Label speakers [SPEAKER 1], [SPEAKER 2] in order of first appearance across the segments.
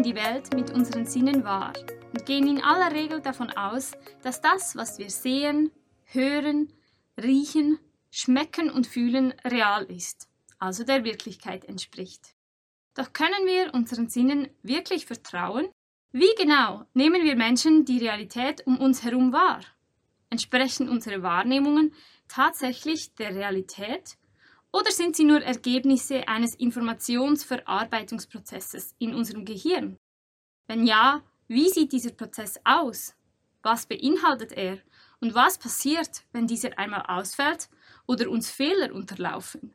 [SPEAKER 1] nehmen die Welt mit unseren Sinnen wahr und gehen in aller Regel davon aus, dass das, was wir sehen, hören, riechen, schmecken und fühlen, real ist, also der Wirklichkeit entspricht. Doch können wir unseren Sinnen wirklich vertrauen? Wie genau nehmen wir Menschen die Realität um uns herum wahr? Entsprechen unsere Wahrnehmungen tatsächlich der Realität oder sind sie nur Ergebnisse eines Informationsverarbeitungsprozesses in unserem Gehirn? Wenn ja, wie sieht dieser Prozess aus? Was beinhaltet er? Und was passiert, wenn dieser einmal ausfällt oder uns Fehler unterlaufen?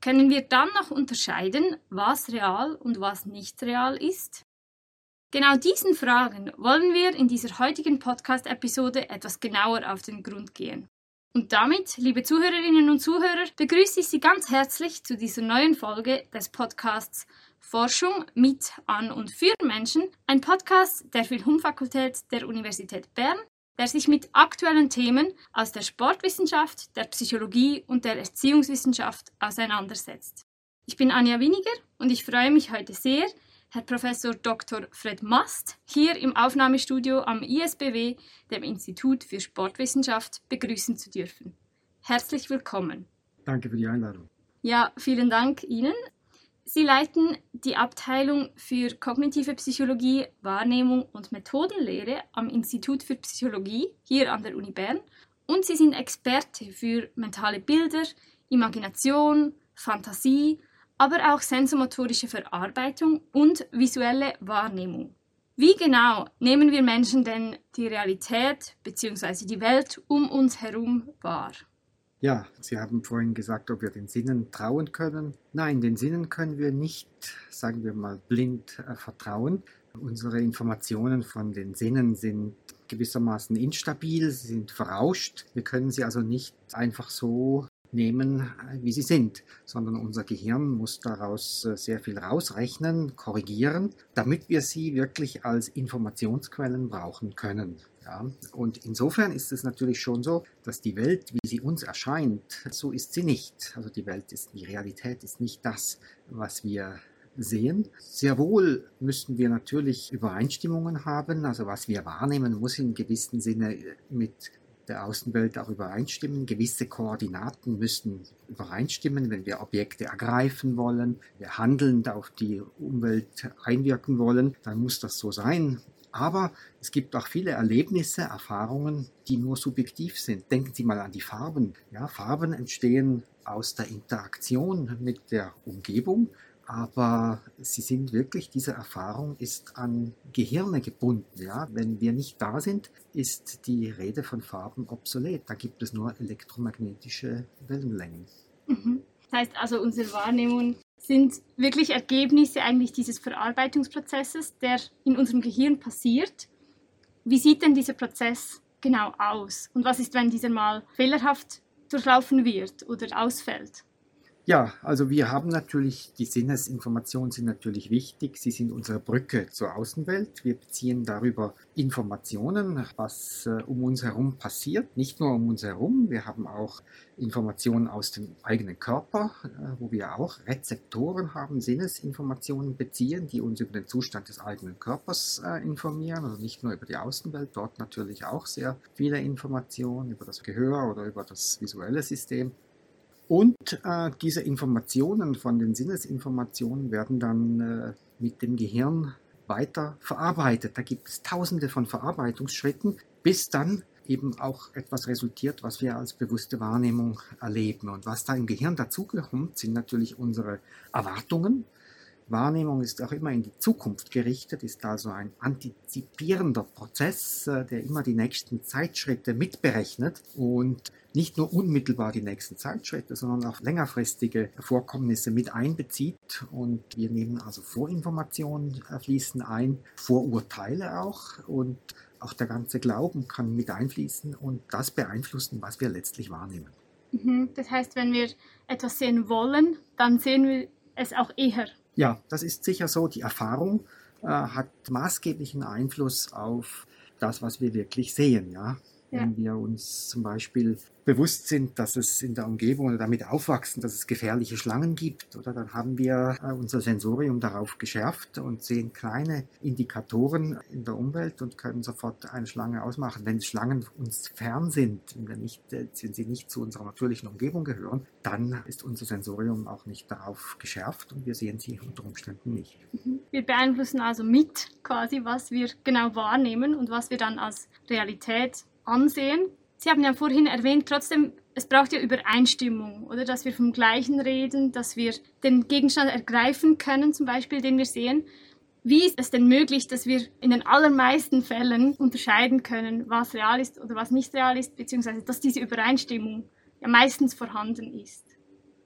[SPEAKER 1] Können wir dann noch unterscheiden, was real und was nicht real ist? Genau diesen Fragen wollen wir in dieser heutigen Podcast-Episode etwas genauer auf den Grund gehen. Und damit, liebe Zuhörerinnen und Zuhörer, begrüße ich Sie ganz herzlich zu dieser neuen Folge des Podcasts Forschung mit, an und für Menschen, ein Podcast der Philhum-Fakultät der Universität Bern, der sich mit aktuellen Themen aus der Sportwissenschaft, der Psychologie und der Erziehungswissenschaft auseinandersetzt. Ich bin Anja Winiger und ich freue mich heute sehr, Herr Professor Dr. Fred Mast hier im Aufnahmestudio am ISBW, dem Institut für Sportwissenschaft, begrüßen zu dürfen. Herzlich willkommen.
[SPEAKER 2] Danke für die Einladung.
[SPEAKER 1] Ja, vielen Dank Ihnen. Sie leiten die Abteilung für kognitive Psychologie, Wahrnehmung und Methodenlehre am Institut für Psychologie hier an der Uni Bern und Sie sind Experte für mentale Bilder, Imagination, Fantasie aber auch sensomotorische Verarbeitung und visuelle Wahrnehmung. Wie genau nehmen wir Menschen denn die Realität bzw. die Welt um uns herum wahr?
[SPEAKER 2] Ja, Sie haben vorhin gesagt, ob wir den Sinnen trauen können. Nein, den Sinnen können wir nicht, sagen wir mal, blind äh, vertrauen. Unsere Informationen von den Sinnen sind gewissermaßen instabil, sie sind verrauscht. Wir können sie also nicht einfach so nehmen, wie sie sind, sondern unser Gehirn muss daraus äh, sehr viel rausrechnen, korrigieren, damit wir sie wirklich als Informationsquellen brauchen können. Ja, und insofern ist es natürlich schon so, dass die Welt, wie sie uns erscheint, so ist sie nicht. Also die Welt ist, die Realität ist nicht das, was wir sehen. Sehr wohl müssten wir natürlich Übereinstimmungen haben. Also was wir wahrnehmen, muss in gewissem Sinne mit der Außenwelt auch übereinstimmen. Gewisse Koordinaten müssen übereinstimmen, wenn wir Objekte ergreifen wollen, wir handelnd auf die Umwelt einwirken wollen, dann muss das so sein. Aber es gibt auch viele Erlebnisse, Erfahrungen, die nur subjektiv sind. Denken Sie mal an die Farben. Ja, Farben entstehen aus der Interaktion mit der Umgebung aber sie sind wirklich, diese Erfahrung ist an Gehirne gebunden. Ja? Wenn wir nicht da sind, ist die Rede von Farben obsolet. Da gibt es nur elektromagnetische Wellenlängen.
[SPEAKER 1] Mhm. Das heißt also, unsere Wahrnehmungen sind wirklich Ergebnisse eigentlich dieses Verarbeitungsprozesses, der in unserem Gehirn passiert. Wie sieht denn dieser Prozess genau aus? Und was ist, wenn dieser mal fehlerhaft durchlaufen wird oder ausfällt?
[SPEAKER 2] Ja, also wir haben natürlich, die Sinnesinformationen sind natürlich wichtig. Sie sind unsere Brücke zur Außenwelt. Wir beziehen darüber Informationen, was äh, um uns herum passiert. Nicht nur um uns herum, wir haben auch Informationen aus dem eigenen Körper, äh, wo wir auch Rezeptoren haben, Sinnesinformationen beziehen, die uns über den Zustand des eigenen Körpers äh, informieren. Also nicht nur über die Außenwelt, dort natürlich auch sehr viele Informationen über das Gehör oder über das visuelle System. Und äh, diese Informationen von den Sinnesinformationen werden dann äh, mit dem Gehirn weiter verarbeitet. Da gibt es tausende von Verarbeitungsschritten, bis dann eben auch etwas resultiert, was wir als bewusste Wahrnehmung erleben. Und was da im Gehirn dazukommt, sind natürlich unsere Erwartungen, Wahrnehmung ist auch immer in die Zukunft gerichtet, ist also ein antizipierender Prozess, äh, der immer die nächsten Zeitschritte mitberechnet und nicht nur unmittelbar die nächsten Zeitschritte, sondern auch längerfristige Vorkommnisse mit einbezieht. Und wir nehmen also Vorinformationen äh, fließen ein, Vorurteile auch und auch der ganze Glauben kann mit einfließen und das beeinflussen, was wir letztlich wahrnehmen.
[SPEAKER 1] Mhm. Das heißt, wenn wir etwas sehen wollen, dann sehen wir es auch eher
[SPEAKER 2] ja, das ist sicher so. Die Erfahrung äh, hat maßgeblichen Einfluss auf das, was wir wirklich sehen. Ja? Ja. Wenn wir uns zum Beispiel bewusst sind, dass es in der Umgebung oder damit aufwachsen, dass es gefährliche Schlangen gibt, oder dann haben wir äh, unser Sensorium darauf geschärft und sehen kleine Indikatoren in der Umwelt und können sofort eine Schlange ausmachen. Wenn Schlangen uns fern sind, wenn, nicht, äh, wenn sie nicht zu unserer natürlichen Umgebung gehören, dann ist unser Sensorium auch nicht darauf geschärft und wir sehen sie unter Umständen nicht.
[SPEAKER 1] Mhm. Wir beeinflussen also mit quasi, was wir genau wahrnehmen und was wir dann als Realität ansehen. Sie haben ja vorhin erwähnt, trotzdem, es braucht ja Übereinstimmung, oder? Dass wir vom Gleichen reden, dass wir den Gegenstand ergreifen können, zum Beispiel, den wir sehen. Wie ist es denn möglich, dass wir in den allermeisten Fällen unterscheiden können, was real ist oder was nicht real ist, beziehungsweise dass diese Übereinstimmung ja meistens vorhanden ist?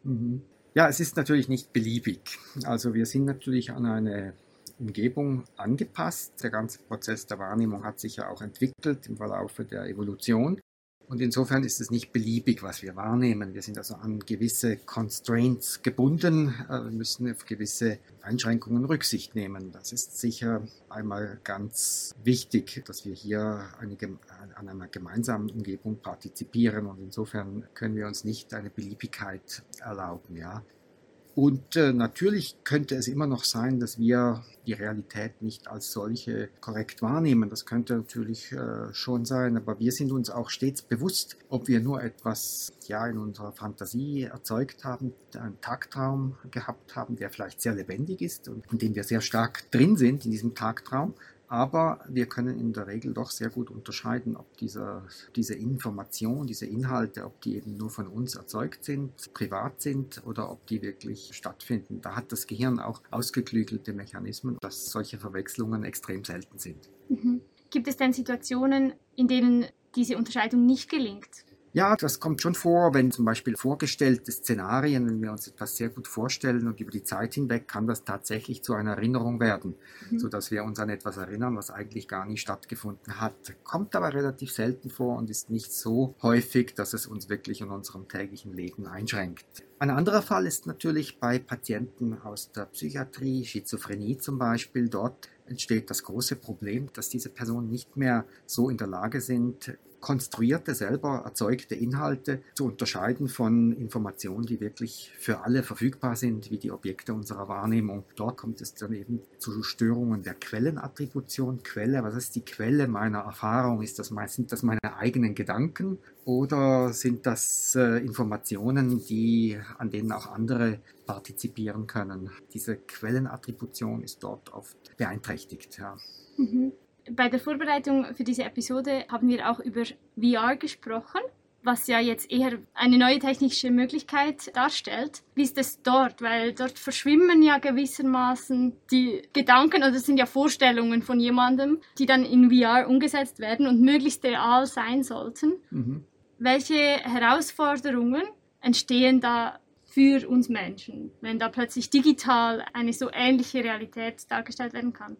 [SPEAKER 2] Mhm. Ja, es ist natürlich nicht beliebig. Also wir sind natürlich an eine Umgebung angepasst. Der ganze Prozess der Wahrnehmung hat sich ja auch entwickelt im Verlauf der Evolution. Und insofern ist es nicht beliebig, was wir wahrnehmen. Wir sind also an gewisse Constraints gebunden. Äh, wir müssen auf gewisse Einschränkungen Rücksicht nehmen. Das ist sicher einmal ganz wichtig, dass wir hier eine, an einer gemeinsamen Umgebung partizipieren. Und insofern können wir uns nicht eine Beliebigkeit erlauben. Ja. Und äh, natürlich könnte es immer noch sein, dass wir die Realität nicht als solche korrekt wahrnehmen. Das könnte natürlich äh, schon sein, aber wir sind uns auch stets bewusst, ob wir nur etwas ja in unserer Fantasie erzeugt haben, einen Tagtraum gehabt haben, der vielleicht sehr lebendig ist und in dem wir sehr stark drin sind in diesem Tagtraum, aber wir können in der Regel doch sehr gut unterscheiden, ob dieser, diese Information, diese Inhalte, ob die eben nur von uns erzeugt sind, privat sind oder ob die wirklich stattfinden. Da hat das Gehirn auch ausgeklügelte Mechanismen, dass solche Verwechslungen extrem selten sind.
[SPEAKER 1] Mhm. Gibt es denn Situationen, in denen diese Unterscheidung nicht gelingt?
[SPEAKER 2] Ja, das kommt schon vor, wenn zum Beispiel vorgestellte Szenarien, wenn wir uns etwas sehr gut vorstellen und über die Zeit hinweg kann das tatsächlich zu einer Erinnerung werden, mhm. sodass wir uns an etwas erinnern, was eigentlich gar nicht stattgefunden hat. Kommt aber relativ selten vor und ist nicht so häufig, dass es uns wirklich in unserem täglichen Leben einschränkt. Ein anderer Fall ist natürlich bei Patienten aus der Psychiatrie, Schizophrenie zum Beispiel. Dort entsteht das große Problem, dass diese Personen nicht mehr so in der Lage sind, konstruierte, selber erzeugte Inhalte zu unterscheiden von Informationen, die wirklich für alle verfügbar sind, wie die Objekte unserer Wahrnehmung. Dort kommt es dann eben zu Störungen der Quellenattribution. Quelle, was ist die Quelle meiner Erfahrung? Ist das, sind das meine eigenen Gedanken oder sind das äh, Informationen, die, an denen auch andere partizipieren können? Diese Quellenattribution ist dort oft beeinträchtigt. Ja.
[SPEAKER 1] Mhm. Bei der Vorbereitung für diese Episode haben wir auch über VR gesprochen, was ja jetzt eher eine neue technische Möglichkeit darstellt. Wie ist es dort? Weil dort verschwimmen ja gewissermaßen die Gedanken oder es sind ja Vorstellungen von jemandem, die dann in VR umgesetzt werden und möglichst real sein sollten. Mhm. Welche Herausforderungen entstehen da für uns Menschen, wenn da plötzlich digital eine so ähnliche Realität dargestellt werden kann?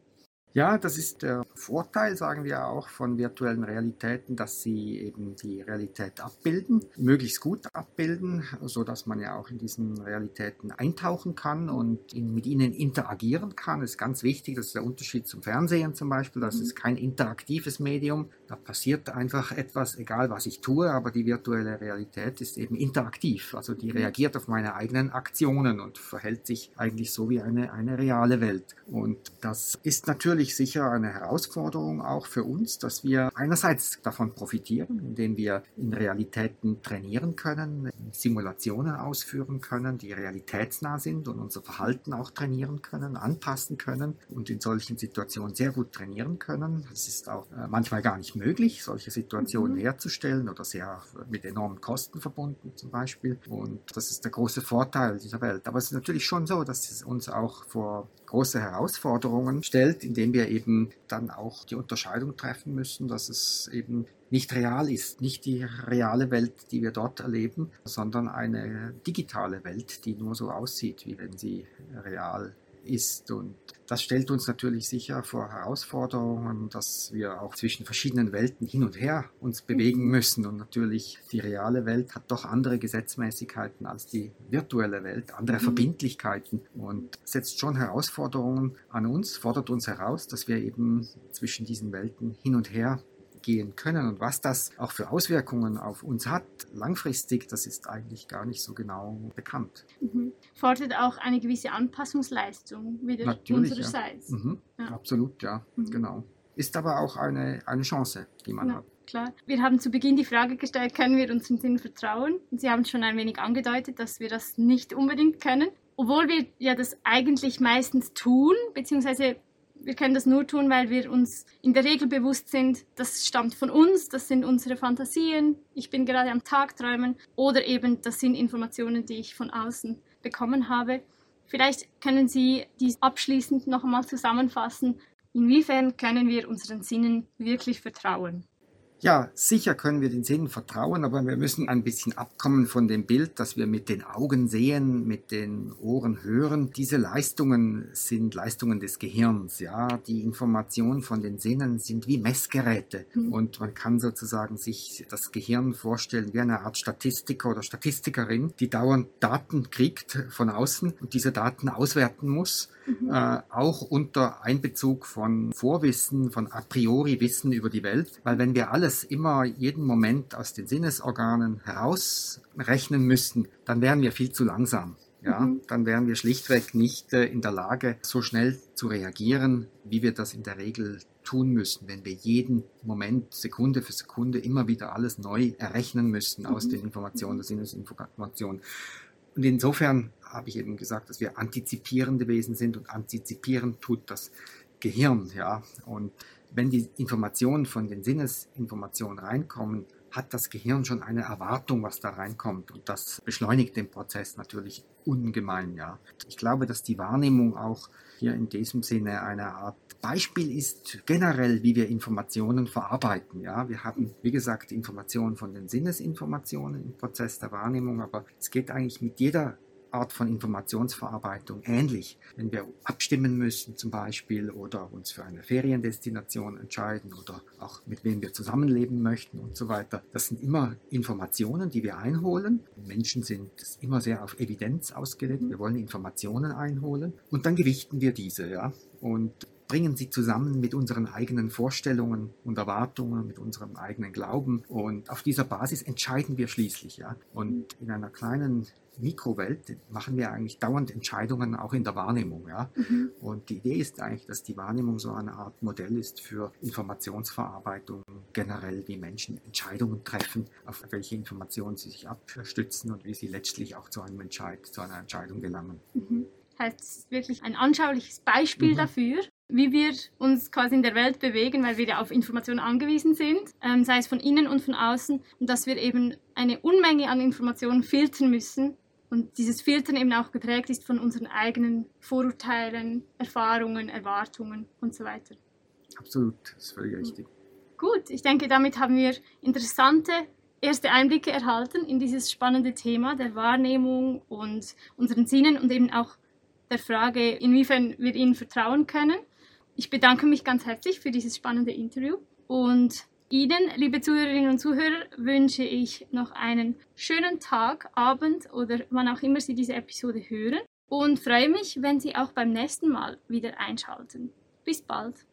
[SPEAKER 2] Ja, das ist der Vorteil, sagen wir auch, von virtuellen Realitäten, dass sie eben die Realität abbilden, möglichst gut abbilden, so dass man ja auch in diesen Realitäten eintauchen kann und mit ihnen interagieren kann. Das ist ganz wichtig. Das ist der Unterschied zum Fernsehen zum Beispiel. Das ist kein interaktives Medium. Da passiert einfach etwas, egal was ich tue, aber die virtuelle Realität ist eben interaktiv. Also die reagiert auf meine eigenen Aktionen und verhält sich eigentlich so wie eine, eine reale Welt. Und das ist natürlich natürlich sicher eine Herausforderung auch für uns, dass wir einerseits davon profitieren, indem wir in Realitäten trainieren können, Simulationen ausführen können, die realitätsnah sind und unser Verhalten auch trainieren können, anpassen können und in solchen Situationen sehr gut trainieren können. Es ist auch äh, manchmal gar nicht möglich, solche Situationen mhm. herzustellen oder sehr mit enormen Kosten verbunden zum Beispiel. Und das ist der große Vorteil dieser Welt. Aber es ist natürlich schon so, dass es uns auch vor große Herausforderungen stellt, indem wir eben dann auch die Unterscheidung treffen müssen, dass es eben nicht real ist, nicht die reale Welt, die wir dort erleben, sondern eine digitale Welt, die nur so aussieht, wie wenn sie real ist. Und das stellt uns natürlich sicher vor Herausforderungen, dass wir auch zwischen verschiedenen Welten hin und her uns bewegen müssen. Und natürlich die reale Welt hat doch andere Gesetzmäßigkeiten als die virtuelle Welt, andere mhm. Verbindlichkeiten und setzt schon Herausforderungen an uns, fordert uns heraus, dass wir eben zwischen diesen Welten hin und her gehen können und was das auch für Auswirkungen auf uns hat, langfristig, das ist eigentlich gar nicht so genau bekannt.
[SPEAKER 1] Mhm. Fordert auch eine gewisse Anpassungsleistung wieder Natürlich, unsererseits.
[SPEAKER 2] Ja. Mhm. Ja. Absolut, ja, mhm. genau. Ist aber auch eine, eine Chance, die man
[SPEAKER 1] ja.
[SPEAKER 2] hat
[SPEAKER 1] klar. Wir haben zu Beginn die Frage gestellt, können wir unseren Sinn vertrauen? Und Sie haben schon ein wenig angedeutet, dass wir das nicht unbedingt können. Obwohl wir ja das eigentlich meistens tun, beziehungsweise wir können das nur tun, weil wir uns in der Regel bewusst sind, das stammt von uns, das sind unsere Fantasien, ich bin gerade am Tagträumen oder eben das sind Informationen, die ich von außen bekommen habe. Vielleicht können Sie dies abschließend noch einmal zusammenfassen. Inwiefern können wir unseren Sinnen wirklich vertrauen?
[SPEAKER 2] Ja, sicher können wir den Sinnen vertrauen, aber wir müssen ein bisschen abkommen von dem Bild, dass wir mit den Augen sehen, mit den Ohren hören. Diese Leistungen sind Leistungen des Gehirns, ja. Die Informationen von den Sinnen sind wie Messgeräte mhm. und man kann sozusagen sich das Gehirn vorstellen wie eine Art Statistiker oder Statistikerin, die dauernd Daten kriegt von außen und diese Daten auswerten muss Mhm. Äh, auch unter Einbezug von Vorwissen, von a priori Wissen über die Welt. Weil wenn wir alles immer jeden Moment aus den Sinnesorganen herausrechnen müssten, dann wären wir viel zu langsam. Ja, mhm. dann wären wir schlichtweg nicht äh, in der Lage, so schnell zu reagieren, wie wir das in der Regel tun müssen, wenn wir jeden Moment, Sekunde für Sekunde immer wieder alles neu errechnen müssen aus mhm. den Informationen, der Sinnesinformationen. Und insofern habe ich eben gesagt, dass wir antizipierende Wesen sind und antizipieren tut das Gehirn, ja. Und wenn die Informationen von den Sinnesinformationen reinkommen, hat das Gehirn schon eine Erwartung, was da reinkommt. Und das beschleunigt den Prozess natürlich ungemein, ja. Ich glaube, dass die Wahrnehmung auch hier in diesem Sinne eine Art Beispiel ist generell, wie wir Informationen verarbeiten. Ja, wir haben, wie gesagt, Informationen von den Sinnesinformationen im Prozess der Wahrnehmung, aber es geht eigentlich mit jeder Art von Informationsverarbeitung ähnlich. Wenn wir abstimmen müssen zum Beispiel oder uns für eine Feriendestination entscheiden oder auch mit wem wir zusammenleben möchten und so weiter. Das sind immer Informationen, die wir einholen. Menschen sind immer sehr auf Evidenz ausgelegt. Wir wollen Informationen einholen und dann gewichten wir diese. Ja? Und bringen sie zusammen mit unseren eigenen Vorstellungen und Erwartungen, mit unserem eigenen Glauben. Und auf dieser Basis entscheiden wir schließlich. Ja? Und in einer kleinen Mikrowelt machen wir eigentlich dauernd Entscheidungen auch in der Wahrnehmung. Ja? Mhm. Und die Idee ist eigentlich, dass die Wahrnehmung so eine Art Modell ist für Informationsverarbeitung, generell wie Menschen Entscheidungen treffen, auf welche Informationen sie sich abstützen und wie sie letztlich auch zu einem Entscheid, zu einer Entscheidung gelangen.
[SPEAKER 1] Mhm. Heißt wirklich ein anschauliches Beispiel mhm. dafür, wie wir uns quasi in der Welt bewegen, weil wir ja auf Informationen angewiesen sind, ähm, sei es von innen und von außen, und dass wir eben eine Unmenge an Informationen filtern müssen und dieses Filtern eben auch geprägt ist von unseren eigenen Vorurteilen, Erfahrungen, Erwartungen und so weiter.
[SPEAKER 2] Absolut, das ist völlig richtig.
[SPEAKER 1] Gut, ich denke, damit haben wir interessante erste Einblicke erhalten in dieses spannende Thema der Wahrnehmung und unseren Sinnen und eben auch der Frage, inwiefern wir ihnen vertrauen können. Ich bedanke mich ganz herzlich für dieses spannende Interview und Ihnen, liebe Zuhörerinnen und Zuhörer, wünsche ich noch einen schönen Tag, Abend oder wann auch immer Sie diese Episode hören und freue mich, wenn Sie auch beim nächsten Mal wieder einschalten. Bis bald.